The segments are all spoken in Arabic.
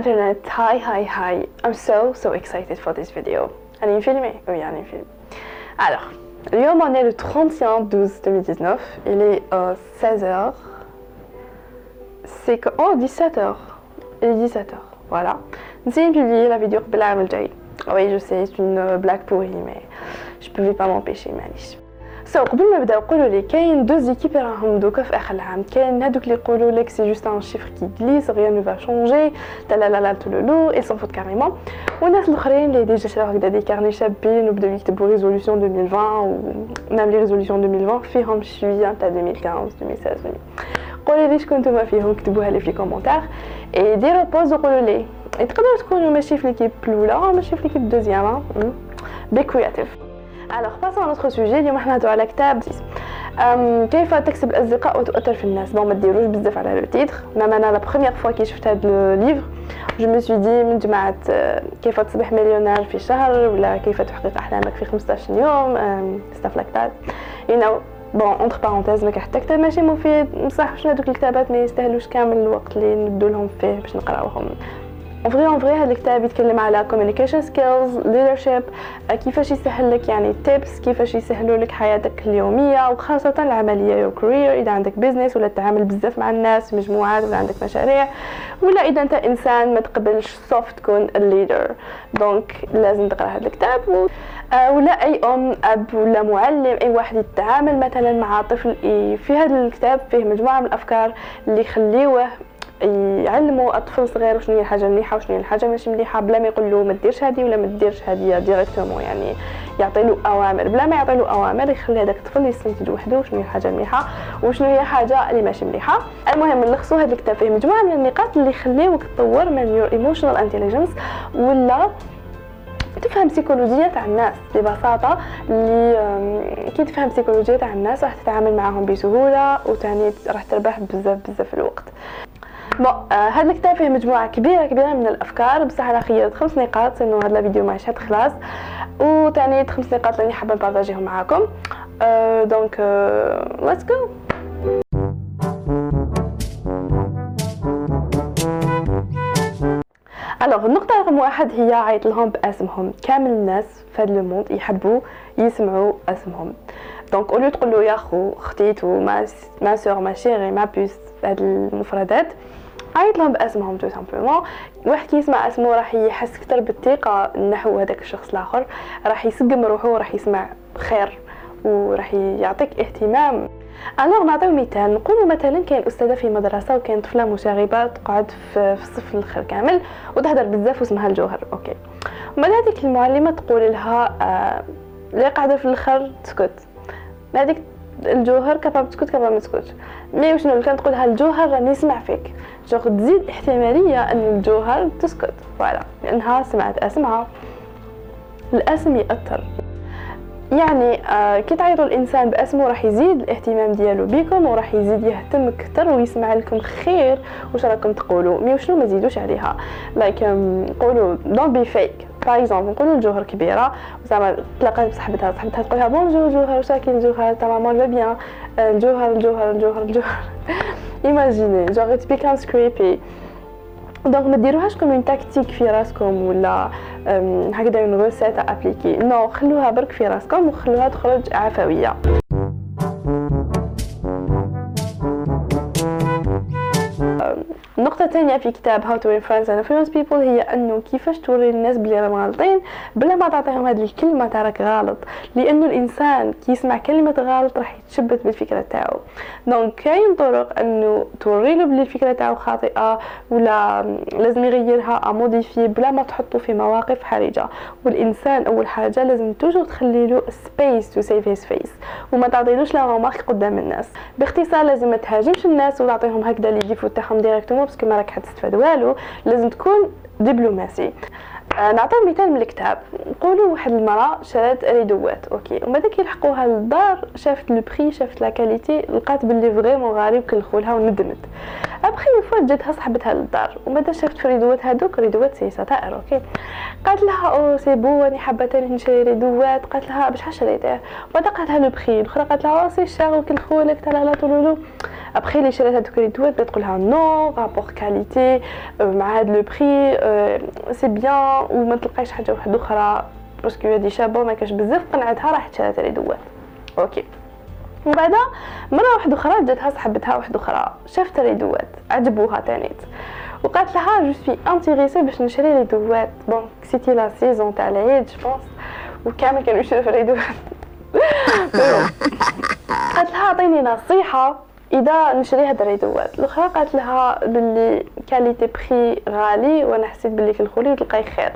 internet, hi, hi, hi. I'm so, so excited for this video. Allez me filmer Oui, allez me filmer. Alors, lui, on est le 31-12-2019. Il est euh, 16h. C'est que... Oh, 17h. Il est 17h. Voilà. J'ai publié la vidéo Blam Oui, je sais, c'est une euh, blague pourrie, mais je pouvais pas m'empêcher, Malish. سو قبل ما نبداو قولوا لي كاين دو زيكيب راهم دوكا في آخر العام كاين هذوك اللي يقولوا لك سي جوست ان شيفر كي غليس غيان نو فا شونجي لا لا لا لا tout le le ils s'en foutent carrément والناس الاخرين اللي déjà شراو هكذا des carnets شابين وبداو يكتبوا résolutions 2020 même les résolutions 2020 فيهم شوية تاع 2015 2016 قولوا لي شكون نتوما فيهم كتبوها لي في commentaire et ديروا pause وقولوا لي تقدروا تكونوا ماشي في l'équipe الاولى ماشي في l'équipe deuxième be creative alors passons notre sujet اليوم حنا نهضروا على كتاب كيف تكسب الأصدقاء وتؤثر في الناس؟ bon ما ديروش بزاف على le titre même أنا la première fois كي شفت هذا le livre je me suis dit من جماعة كيف تصبح مليونير في شهر؟ ولا كيف تحقق أحلامك في 15 يوم؟ stuff like that you know bon entre parenthèses ما حتى كتاب ماشي مفيد. بصح شنو هذوك الكتابات ما يستاهلوش كامل الوقت اللي نبدو لهم فيه باش نقراوهم؟ en vrai en vrai هذا الكتاب يتكلم على communication skills leadership. كيفاش يسهل لك يعني tips كيفاش يسهلوا لك حياتك اليومية وخاصة العملية your career إذا عندك business ولا تتعامل بزاف مع الناس مجموعات ولا عندك مشاريع. ولا إذا أنت إنسان ما تقبلش soft تكون ال leader donc لازم تقرأ هذا الكتاب. و... آه، ولا أي أم أب ولا معلم أي واحد يتعامل مثلا مع طفل في هذا الكتاب فيه مجموعة من الأفكار اللي يخليوه يعلموا أطفال صغير شنو هي الحاجة مليحه وشنو هي الحاجة ماشي مليحة بلا ما يقول له ما ديرش هذه ولا ما ديرش هذه directement يعني يعطي له أوامر. بلا ما يعطي له أوامر يخلي هذاك الطفل يستنتج وحده شنو هي الحاجة المليحة وشنو هي الحاجة اللي ماشي مليحة. المهم نلخصوا هذا الكتاب فيه مجموعة من النقاط اللي يخليوك تطور من your emotional intelligence ولا تفهم سيكولوجية تاع الناس ببساطة اللي كي تفهم سيكولوجية تاع الناس راح تتعامل معهم بسهولة وتاني راح تربح بزاف بزاف الوقت. هذا الكتاب فيه مجموعة كبيره كبيرة من الأفكار. بصح أنا خيرت خمس نقاط إنه هذا الفيديو ما يشهد خلاص. وثاني خمس نقاط اللي حابة نبارطاجيهم معاكم. آه donc let's go alors النقطة رقم واحد هي عيط لهم باسمهم كامل الناس في هذا ال monde يحبوا يسمعوا اسمهم. donc au lieu تقول له يا خو خيتو ma ma sœur ma chérie ma puce هاد المفردات عيط لهم باسمهم tout simplement واحد كيسمع أسمه راح يحس أكثر بالثقة نحو هذاك الشخص الآخر. راح يسقم روحه وراح يسمع خير وراح يعطيك اهتمام. alors نعطيو مثال. نقولوا مثلا كاين أستاذة في مدرسة وكاين طفلة مشاغبه تقعد في, الصف الآخر كامل وتهدر بزاف واسمها الجوهر. OK ومن هذيك المعلمة تقول لها؟ آه اللي قاعدة في الآخر تسكت. هذيك الجوهر كفا تسكت كفا ما تسكتش mais وشنو اللي كنتقولها الجوهر راني نسمع فيك. جوغ تزيد احتمالية أن الجوهر تسكت. voilà. لأنها سمعت أسمها. الأسم يأثر. يعني آه كي تعيطوا الإنسان بأسمه راح يزيد الاهتمام ديالو بكم وراح يزيد يهتم أكثر ويسمع لكم خير. واش راكم تقولوا؟ mais وشنو ما زيدوش عليها. like like, قولوا don't be fake par exemple نقولوا الجوهر كبيره زعما تلاقات بصاحبتها صاحبتها تقولها bonjour جوهر واش راكي جوهر ta maman va bien الجوهر الجوهر الجوهر الجوهر imaginez genre it becomes creepy donc ما ديروهاش comme une tactique في راسكم ولا هكذا une recette appliquée non خلوها برك في راسكم وخلوها تخرج عفويه النقطة الثانية في كتاب How to Influence and Influence People هي أنه كيفاش توري الناس بلي راهم غالطين؟ بلا ما تعطيهم هذه الكلمة تاع راك غالط. لأنه الإنسان كي يسمع كلمة غلط راح يتشبت بالفكرة تاعو. donc كاين طرق أنه توري له بلي الفكرة تاعو خاطئة ولا لازم يغيرها à modifier بلا ما تحطه في مواقف حرجة. والإنسان أول حاجة لازم toujours تخلي له space to save his face وما تعطيلوش la remarque قدام الناس. باختصار لازم ما تهاجمش الناس وتعطيهم هكذا les défauts تاعهم directement parce que ما راك حتستفاد والو لازم تكون دبلوماسي. آه نعطيو مثال من الكتاب. نقولوا واحد المرأة شرات ريدوات OK ومن بعد كي لحقوها للدار شافت le prix شافت la qualité لقات باللي vraiment غالي وكلخولها وندمت. أبخي فوا جاتها صاحبتها للدار وبدا شافت في ريدوات هذوك ريدوات سي ستائر أوكي. قالت لها أو سي بو راني حابه تاني نشري ريدوات. قالت لها بشحال شريته بعد قالت لها لو بخي. الأخرى قالت لها سي شاغ وكل خولك تاع لا طولولو ابخي اللي شريت هذوك ريدوات بدات تقول لها نو رابور كاليتي مع هاد لو بخي سي بيان وما تلقايش حاجة واحدة أخرى باسكو هادي شابه ما كاش بزاف قنعتها راحت شرات ريدوات أوكي ومن بعد مرة واحدة أخرى جاتها صاحبتها واحدة أخرى شافت ريدوات عجبوها تانيت وقالت لها je suis intéressée باش نشري ريدوات bon c'était la saison تاع العيد je pense وكامل كانوا يشرو في ريدوات قالت لها عطيني نصيحة إذا نشري هاد الريدوات الأخرى قالت لها باللي qualité prix غالي وأنا حسيت باللي كلخولي وتلقاي خير.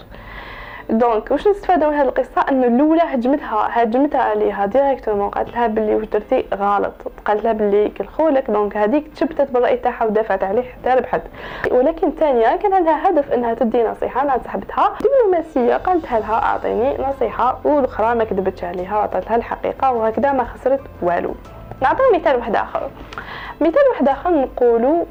donc واش نستفادوا من هذه القصة؟ انه الأولى هجمتها هجمتها عليها directement قالت لها باللي واش درتي؟ غلط. قالت لها باللي كل donc هذيك تشبتت بالراي تاعها ودافعت عليه حتى ربحت. ولكن الثانية كان عندها هدف أنها تدي نصيحة مع صاحبتها. دبلوماسية قالتها لها أعطيني نصيحة. والأخرى ما كذبتش عليها عطاتها الحقيقة وهكذا ما خسرت والو. نعطيو مثال واحد آخر. مثال واحد آخر نقولوا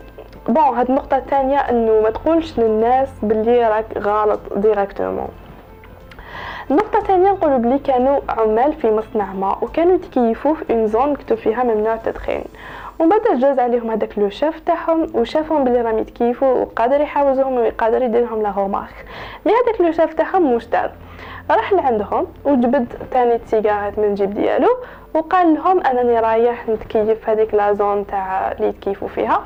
bon هاد النقطة الثانية إنه ما تقولش للناس باللي راك غلط directement النقطة الثانية نقولوا بلي كانوا عمال في مصنع ما وكانوا يتكيفوا في une zone مكتوب فيها ممنوع التدخين. ومن بعد جاز عليهم هذاك le chef تاعهم وشافهم بلي راهم يتكيفوا وقادر يحاوزهم وقادر يدير لهم la remarque mais هذاك le chef تاعهم واش دار راح لعندهم وجبد ثاني سيجارات من الجيب ديالو وقال لهم أنني رايح نتكيف هذيك la zone تاع اللي يتكيفوا فيها.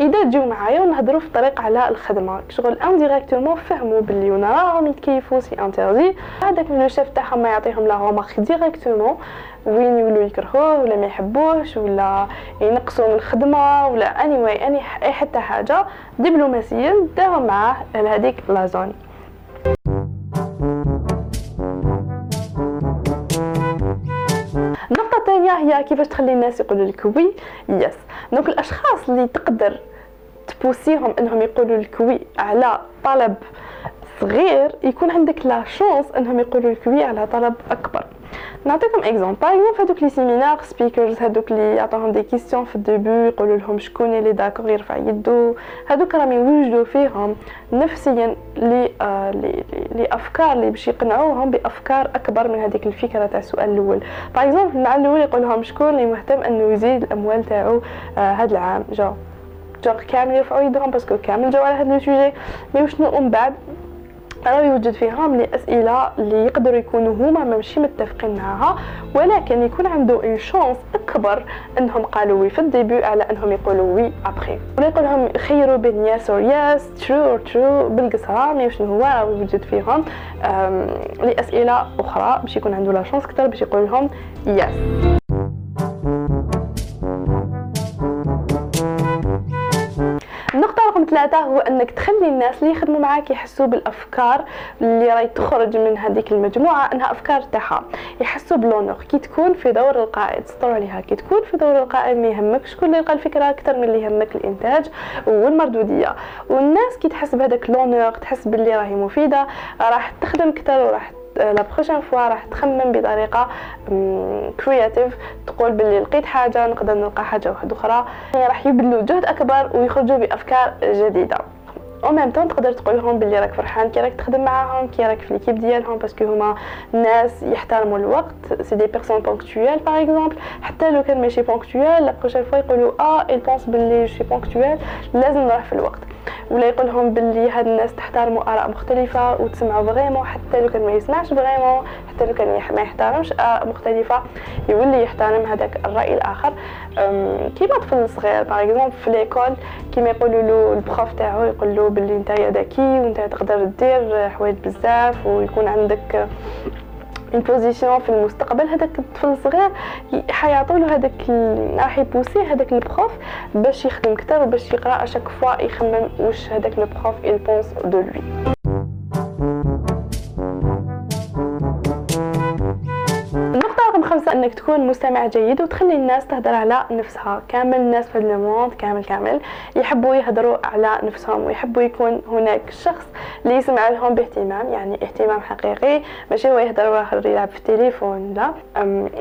إذا تجيو معايا ونهضروا في الطريق على الخدمة. شغل indirectement فهموا باللي وأنا راهم يتكيفوا c'est interdit هذاك le chef تاعهم ما يعطيهم la remarque directement وين يولوا يكرهوه ولا ما يحبوهش ولا ينقصوا من الخدمة ولا anyway any أي حتى حاجة. دبلوماسيا داهم معاه لهذيك la zone. هي كيفاش تخلي الناس يقولوا لك oui؟ yes donc الأشخاص اللي تقدر تبوسيهم إنهم يقولوا لك oui على طلب صغير يكون عندك la chance إنهم يقولوا لك oui على طلب أكبر. نعطيكم exemple par exemple هذوك les seminar speakers هذوك اللي يعطوهم des questions في ال début يقولوا لهم شكون اللي d'accord يرفع يدو هذوك راهم يوجدوا فيهم نفسيا لي آه لي لافكار اللي باش يقنعوهم بأفكار أكبر من هذيك الفكرة تاع السؤال الأول. par exemple مع الأول يقول لهم شكون اللي مهتم أنه يزيد الأموال تاعو آه هذا العام. جو جو كامل يرفعوا يدهم parce que كامل جاو على هذا ال sujet mais وشنو من بعد؟ راه يوجد فيهم الأسئلة اللي يقدروا يكونوا هما ماشي متفقين معها ولكن يكون عنده une chance أكبر أنهم قالوا oui في ال début على أنهم يقولوا وي ابخي ولا يقول لهم خيروا بين yes or yes true or true بالقصة mais شنو هو راه يوجد فيهم لأسئلة أخرى باش يكون عنده la chance أكثر باش يقول لهم yes ثلاثة هو أنك تخلي الناس اللي يخدموا معاك يحسوا بالأفكار اللي راهي تخرج من هذيك المجموعة أنها أفكار تاعها. يحسوا ب l'honneur كي تكون في دور القائد سطروا عليها. كي تكون في دور القائد ما يهمكش شكون اللي يلقى الفكرة أكثر من اللي يهمك الإنتاج والمردودية. والناس كي تحس بهذاك l'honneur تحس باللي راهي مفيدة راح تخدم أكثر وراح la prochaine fois راح تخمم بطريقة créative تقول باللي لقيت حاجة نقدر نلقى حاجة واحدة أخرى. راح يبذلوا جهد أكبر ويخرجوا بأفكار جديدة. au même temps تقدر تقول لهم باللي راك فرحان كي راك تخدم معاهم كي راك في l'équipe ديالهم parce que هما ناس يحترموا الوقت. c'est des personnes ponctuelles par exemple حتى لو كان ماشي ponctuel la prochaine fois يقولوا آه il pense باللي je ponctuel لازم نروح في الوقت. ولا يقول لهم باللي هاد الناس تحترموا آراء مختلفة وتسمعوا vraiment حتى لو كان ما يسمعش vraiment حتى لو كان ما يحترمش آراء مختلفة يولي يحترم هذاك الرأي الآخر. كيما طفل صغير par exemple في l'école كيما يقولوا له ال prof تاعو يقول له باللي نتايا ذكي وانت تقدر دير حوايج بزاف ويكون عندك une position في المستقبل هذاك الطفل الصغير حيعطوا له هذاك راح ي pousser ه هذاك ال prof باش يخدم كتر وباش يقرأ à chaque fois يخمم واش هذاك البروف il pense de lui انك تكون مستمع جيد وتخلي الناس تهدر على نفسها. كامل الناس في الموند كامل كامل يحبوا يهدروا على نفسهم ويحبوا يكون هناك شخص اللي يسمع لهم باهتمام يعني اهتمام حقيقي ماشي هو يهدر واحد يلعب في التليفون لا.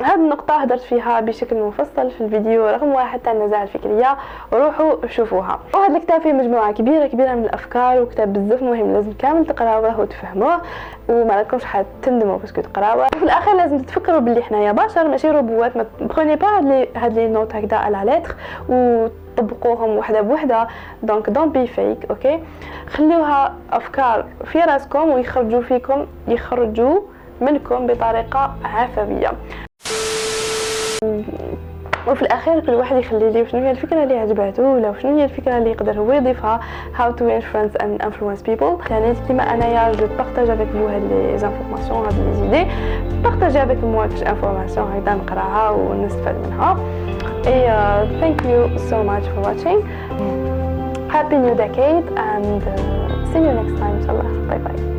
هذه النقطة هدرت فيها بشكل مفصل في الفيديو رقم واحد تاع النزاعة الفكرية وروحوا شوفوها. وهذا الكتاب فيه مجموعة كبيرة كبيرة من الأفكار وكتاب بزاف مهم لازم كامل تقراوه وتفهموه وما راكمش حتندموا باسكو تقراوه. في الآخر لازم تفكروا باللي حنايا بشر ماشي روبوات ما تبخوني با هاد لي نوت هكذا على لتر وطبقوهم وحدة بوحدة. دونك دون بي فيك أوكي خليوها أفكار في راسكم ويخرجوا فيكم يخرجوا منكم بطريقة عفوية. وفي الأخير كل واحد يخلي لي شنو هي الفكرة اللي عجبته ولا شنو هي الفكرة اللي يقدر هو يضيفها how to influence and influence people. يعني كيما أنايا je partage avec vous هاد les informations هاد les idées partagez avec moi كاش information هكذا نقراها ونستفاد منها. اي you so much for watching. Happy new decade and uh, see you next time. ان شاء الله bye bye